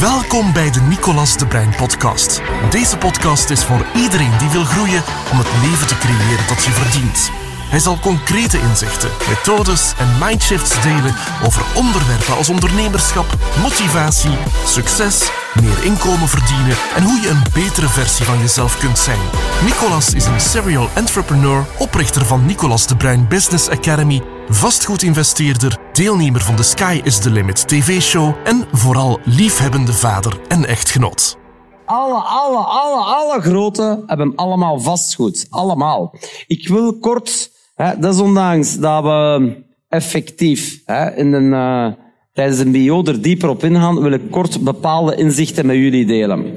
Welkom bij de Nicolas de Brein podcast. Deze podcast is voor iedereen die wil groeien om het leven te creëren dat je verdient. Hij zal concrete inzichten, methodes en mindshifts delen over onderwerpen als ondernemerschap, motivatie, succes, meer inkomen verdienen en hoe je een betere versie van jezelf kunt zijn. Nicolas is een serial entrepreneur, oprichter van Nicolas de Bruin Business Academy, vastgoedinvesteerder, deelnemer van de Sky is the Limit TV-show en vooral liefhebbende vader en echtgenoot. Alle, alle, alle, alle grote hebben allemaal vastgoed. Allemaal. Ik wil kort, hè, desondanks dat we effectief hè, in een, uh, tijdens een bio er dieper op ingaan, wil ik kort bepaalde inzichten met jullie delen.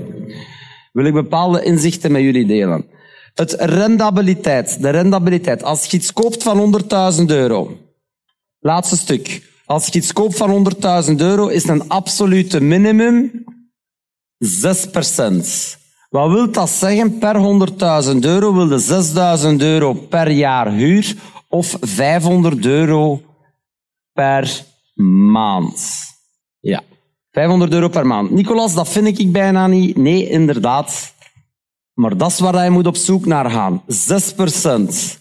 Wil ik bepaalde inzichten met jullie delen. Het rendabiliteit, de rendabiliteit. Als je iets koopt van 100.000 euro, laatste stuk. Als je iets koopt van 100.000 euro, is een absolute minimum 6%. Wat wil dat zeggen? Per 100.000 euro wil je 6.000 euro per jaar huur of 500 euro per maand. Ja, 500 euro per maand. Nicolas, dat vind ik bijna niet. Nee, inderdaad. Maar dat is waar je moet op zoek naar gaan. 6%.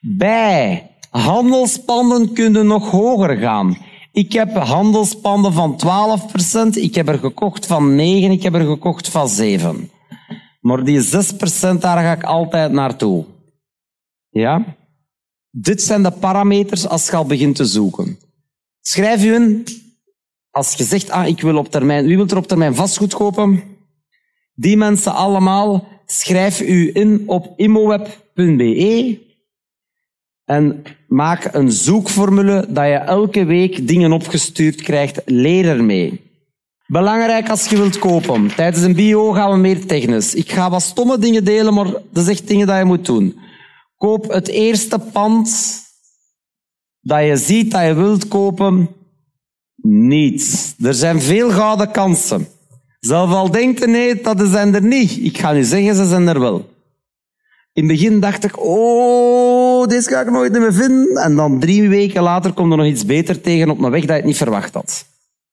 Bij handelspanden kunnen nog hoger gaan. Ik heb handelspanden van 12%, ik heb er gekocht van 9, ik heb er gekocht van 7. Maar die 6% daar ga ik altijd naartoe. Ja? Dit zijn de parameters als je al begint te zoeken. Schrijf u in, als je zegt, ah, ik wil op termijn, wie wil er op termijn vastgoed kopen? Die mensen allemaal, schrijf u in op immoweb.be en maak een zoekformule dat je elke week dingen opgestuurd krijgt. Leer ermee. Belangrijk als je wilt kopen. Tijdens een bio gaan we meer technisch. Ik ga wat stomme dingen delen, maar is echt dingen dat je moet doen. Koop het eerste pand dat je ziet dat je wilt kopen niet. Er zijn veel gouden kansen. Zelf al denkt nee, dat zijn er niet. Ik ga nu zeggen, ze zijn er wel. In het begin dacht ik, oh, deze ga ik nooit meer vinden. En dan drie weken later komt er nog iets beter tegen op een weg dat je het niet verwacht had.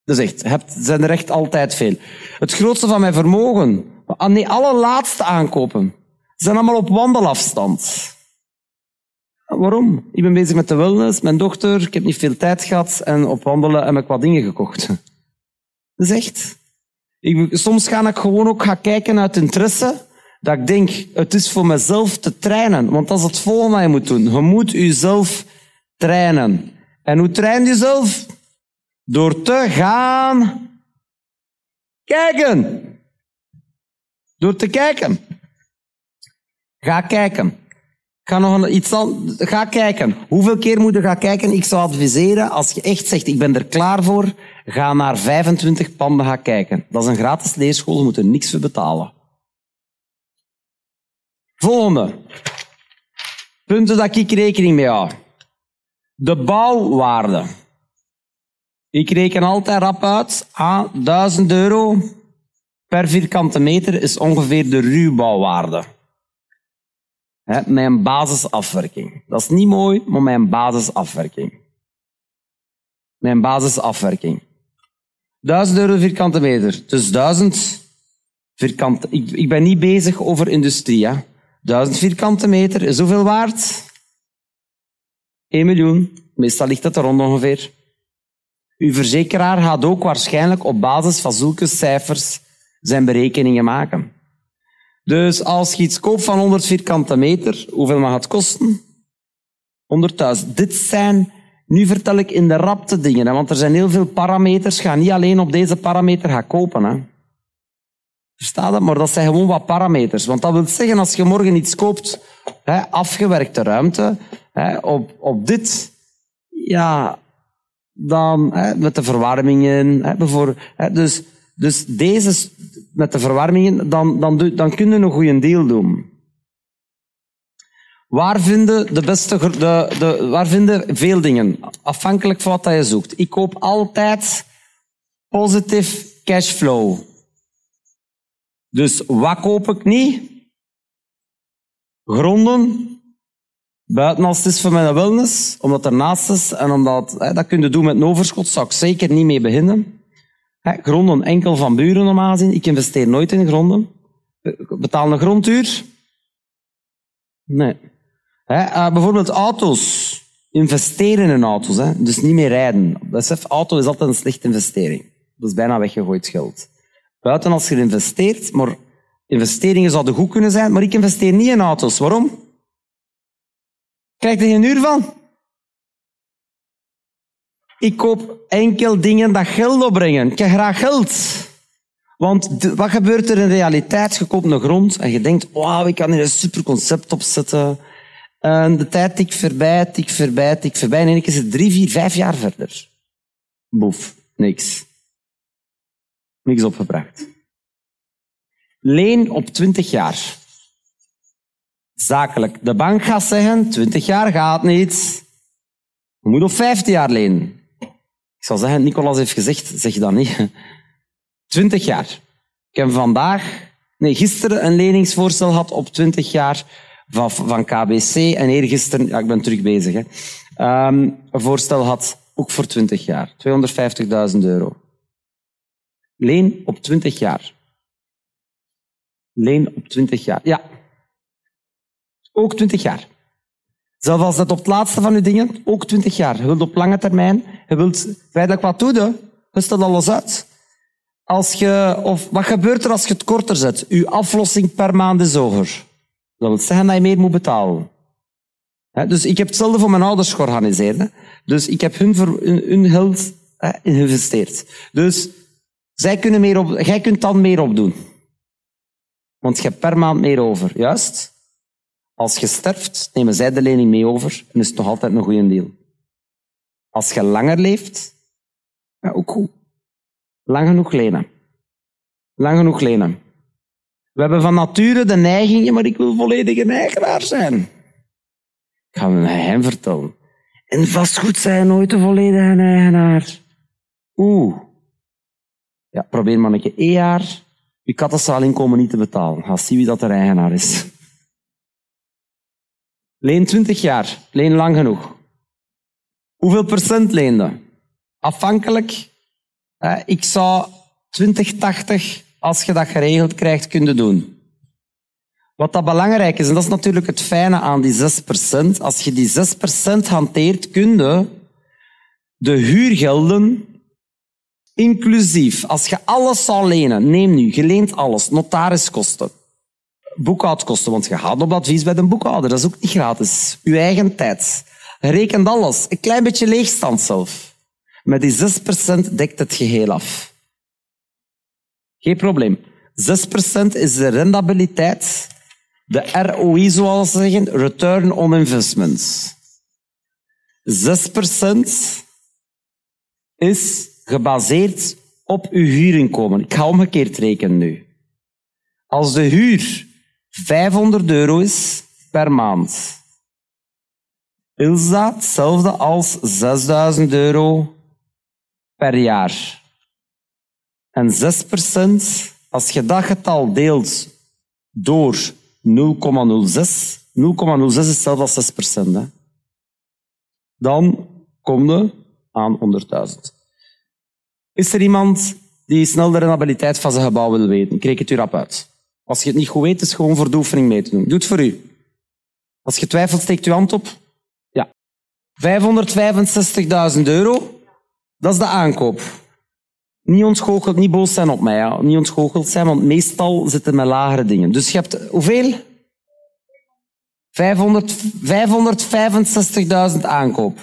Dus echt, er zijn er echt altijd veel. Het grootste van mijn vermogen, ah, nee, alle laatste aankopen, zijn allemaal op wandelafstand. Waarom? Ik ben bezig met de wellness, mijn dochter, ik heb niet veel tijd gehad en op wandelen heb ik wat dingen gekocht. Dat is echt. Ik, soms ga ik gewoon ook gaan kijken uit interesse dat ik denk, het is voor mezelf te trainen. Want dat is het volgende wat je moet doen. Je moet jezelf trainen. En hoe train je jezelf? Door te gaan kijken. Door te kijken. Ga kijken. Ga nog iets aan, ga kijken. Hoeveel keer moet je gaan kijken? Ik zou adviseren, als je echt zegt, ik ben er klaar voor, ga naar 25 panden gaan kijken. Dat is een gratis leerschool, je moet er niks voor betalen. Volgende. Punten dat ik rekening mee hou. De bouwwaarde. Ik reken altijd rap uit. Ah, 1000 euro per vierkante meter is ongeveer de ruwbouwwaarde. Mijn basisafwerking. Dat is niet mooi, maar mijn basisafwerking. Mijn basisafwerking. 1000 euro vierkante meter. Dus 1000 vierkante... Ik, ik ben niet bezig over industrie. Hè. 1000 vierkante meter is hoeveel waard? 1 miljoen. Meestal ligt het er rond ongeveer. Uw verzekeraar gaat ook waarschijnlijk op basis van zulke cijfers zijn berekeningen maken. Dus als je iets koopt van 100 vierkante meter, hoeveel mag het kosten? 100.000. Dit zijn, nu vertel ik in de rapte dingen, want er zijn heel veel parameters. Ga niet alleen op deze parameter gaan kopen. Hè. Versta dat? Maar dat zijn gewoon wat parameters. Want dat wil zeggen, als je morgen iets koopt, hè, afgewerkte ruimte, hè, op, op dit, ja, dan hè, met de verwarmingen, hè. Hè, dus, dus deze, met de verwarmingen, dan, dan, dan kun je een goede deal doen. Waar vinden de beste, de, de, waar vinden veel dingen? Afhankelijk van wat je zoekt. Ik koop altijd positive cashflow. Dus wat koop ik niet? Gronden. Buiten als het is voor mijn wellness, omdat er naast is en omdat hè, dat kun je doen met een overschot, zou ik zeker niet mee beginnen. Hè, gronden enkel van buren normaal gezien. Ik investeer nooit in gronden. Betaal een grondhuur? Nee. Hè, uh, bijvoorbeeld auto's. Investeren in auto's, hè. dus niet meer rijden. Besef, auto is altijd een slechte investering. Dat is bijna weggegooid geld. Buiten als je investeert, maar investeringen zouden goed kunnen zijn, maar ik investeer niet in auto's. Waarom? Krijg je er geen uur van? Ik koop enkel dingen dat geld opbrengen. Ik heb graag geld. Want wat gebeurt er in realiteit? Je koopt een grond en je denkt, wauw, ik kan hier een super concept opzetten. En de tijd tikt voorbij, tikt voorbij, tikt voorbij. En keer is het drie, vier, vijf jaar verder. Boef, niks. Niks opgebracht. Leen op 20 jaar. Zakelijk. De bank gaat zeggen, 20 jaar gaat niet. Je moet op 15 jaar lenen. Ik zal zeggen, Nicolas heeft gezegd, zeg je dat niet. 20 jaar. Ik heb vandaag, nee, gisteren een leningsvoorstel gehad op 20 jaar van, van KBC. En eergisteren, ja, ik ben terug bezig, hè, um, een voorstel had ook voor 20 jaar. 250.000 euro. Leen op 20 jaar. Leen op 20 jaar. Ja. Ook 20 jaar. Zelfs als dat op het laatste van uw dingen, ook 20 jaar. Je wilt op lange termijn, je wilt feitelijk wat doen, je stelt alles uit. Als je, of wat gebeurt er als je het korter zet? Uw aflossing per maand is hoger. Dat wil zeggen dat je meer moet betalen. dus ik heb hetzelfde voor mijn ouders georganiseerd. Dus ik heb hun, hun, geld geïnvesteerd. Dus zij kunnen meer op, jij kunt dan meer opdoen. Want je hebt per maand meer over, juist? Als je sterft, nemen zij de lening mee over en is het nog altijd een goede deal. Als je langer leeft, ja, ook goed. Lang genoeg lenen. Lang genoeg lenen. We hebben van nature de neiging, maar ik wil volledig een eigenaar zijn. Ik ga hem vertellen. En vastgoed zijn nooit een volledige eigenaar. Oeh. Ja, probeer maar een keer één jaar je katastraal inkomen niet te betalen. Ga zien wie dat de eigenaar is. Leen 20 jaar. Leen lang genoeg. Hoeveel procent leende? Afhankelijk. ik zou 20, 80, als je dat geregeld krijgt, kunnen doen. Wat dat belangrijk is, en dat is natuurlijk het fijne aan die 6%, als je die 6% hanteert, kun je de huurgelden inclusief, als je alles zou lenen, neem nu, je leent alles, notariskosten, boekhoudkosten, want je gaat op advies bij de boekhouder, dat is ook niet gratis. Je eigen tijd. Rekent alles. Een klein beetje leegstand zelf. Met die 6% dekt het geheel af. Geen probleem. 6% is de rendabiliteit, de ROI zoals ze zeggen, Return on Investments. 6% is gebaseerd op uw huurinkomen. Ik ga omgekeerd rekenen nu. Als de huur 500 euro is per maand, is dat hetzelfde als 6000 euro per jaar. En 6%, als je dat getal deelt door 0,06, 0,06 is hetzelfde als 6%. Hè? Dan kom je aan 100.000. Is er iemand die snel de rendabiliteit van zijn gebouw wil weten? Kreeg het u rap uit. Als je het niet goed weet, is gewoon voor de oefening mee te doen. Doe het voor u. Als je twijfelt, steekt u hand op. Ja. 565.000 euro, dat is de aankoop. Niet ontgoocheld, niet boos zijn op mij. Niet ontgoocheld zijn, want meestal zitten met lagere dingen. Dus je hebt hoeveel? 565.000 aankoop.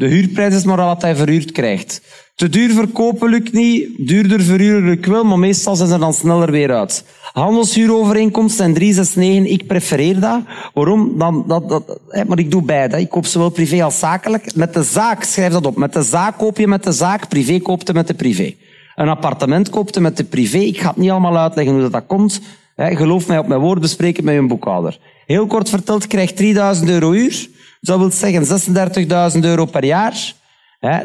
De huurprijs is maar wat hij verhuurd krijgt. Te duur verkopen lukt niet, duurder verhuren lukt wel, maar meestal zijn ze dan sneller weer uit. Handelshuurovereenkomst zijn 369, ik prefereer dat. Waarom? Dan, dat, dat, maar ik doe beide. Ik koop zowel privé als zakelijk. Met de zaak, schrijf dat op. Met de zaak koop je met de zaak, privé koopt je met de privé. Een appartement koopt je met de privé. Ik ga het niet allemaal uitleggen hoe dat, dat komt. geloof mij op mijn woord, bespreek het met je boekhouder. Heel kort verteld, krijg 3000 euro uur. Dat wil zeggen 36.000 euro per jaar.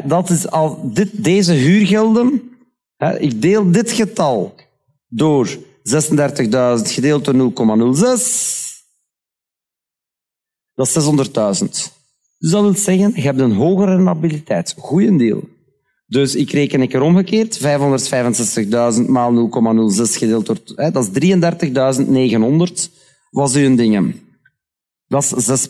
dat is al dit, deze huurgelden. ik deel dit getal door 36.000 gedeeld door 0,06. Dat is 600.000. Dus dat wil zeggen, je hebt een hogere rendabiliteit. Deel. Dus ik reken een keer omgekeerd. 565.000 maal 0,06 gedeeld door... Dat is 33.900 was uw dingen. Dat is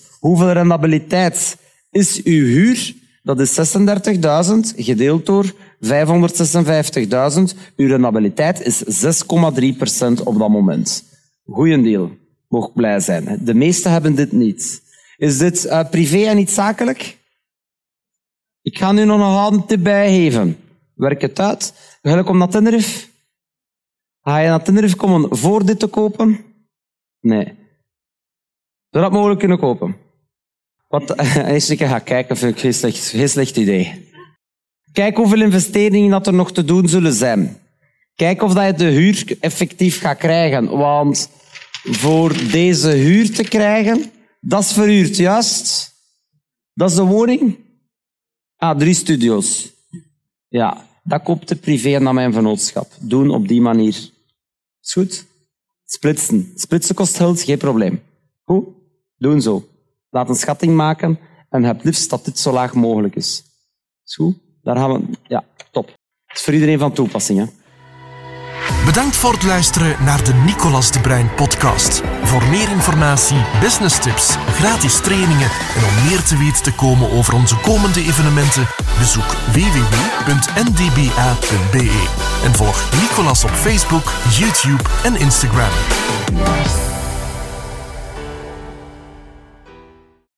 6% Hoeveel rendabiliteit is uw huur? Dat is 36.000 gedeeld door 556.000. Uw rendabiliteit is 6,3% op dat moment. Goeie deal. Mocht blij zijn. De meesten hebben dit niet. Is dit uh, privé en niet zakelijk? Ik ga nu nog een gouden tip bijgeven. Werk het uit. Ga ik om naar Tenerife? Ga je naar Tenerife komen voor dit te kopen? Nee. Zou dat mogelijk kunnen kopen? Wat, eens een keer ga kijken, vind ik geen slecht, geen slecht idee. Kijk hoeveel investeringen dat er nog te doen zullen zijn. Kijk of dat je de huur effectief gaat krijgen. Want voor deze huur te krijgen, dat is verhuurd, juist? Dat is de woning? Ah, drie studio's. Ja, dat koopt de privé naar mijn vennootschap. Doen op die manier. Is goed? Splitsen. Splitsen kost geld, geen probleem. Goed? Doen zo. Laat een schatting maken en heb liefst dat dit zo laag mogelijk is. Is goed? Daar gaan we... Ja, top. Is voor iedereen van toepassing, hè? Bedankt voor het luisteren naar de Nicolas de Bruin podcast. Voor meer informatie, business tips, gratis trainingen en om meer te weten te komen over onze komende evenementen, bezoek www.ndba.be en volg Nicolas op Facebook, YouTube en Instagram.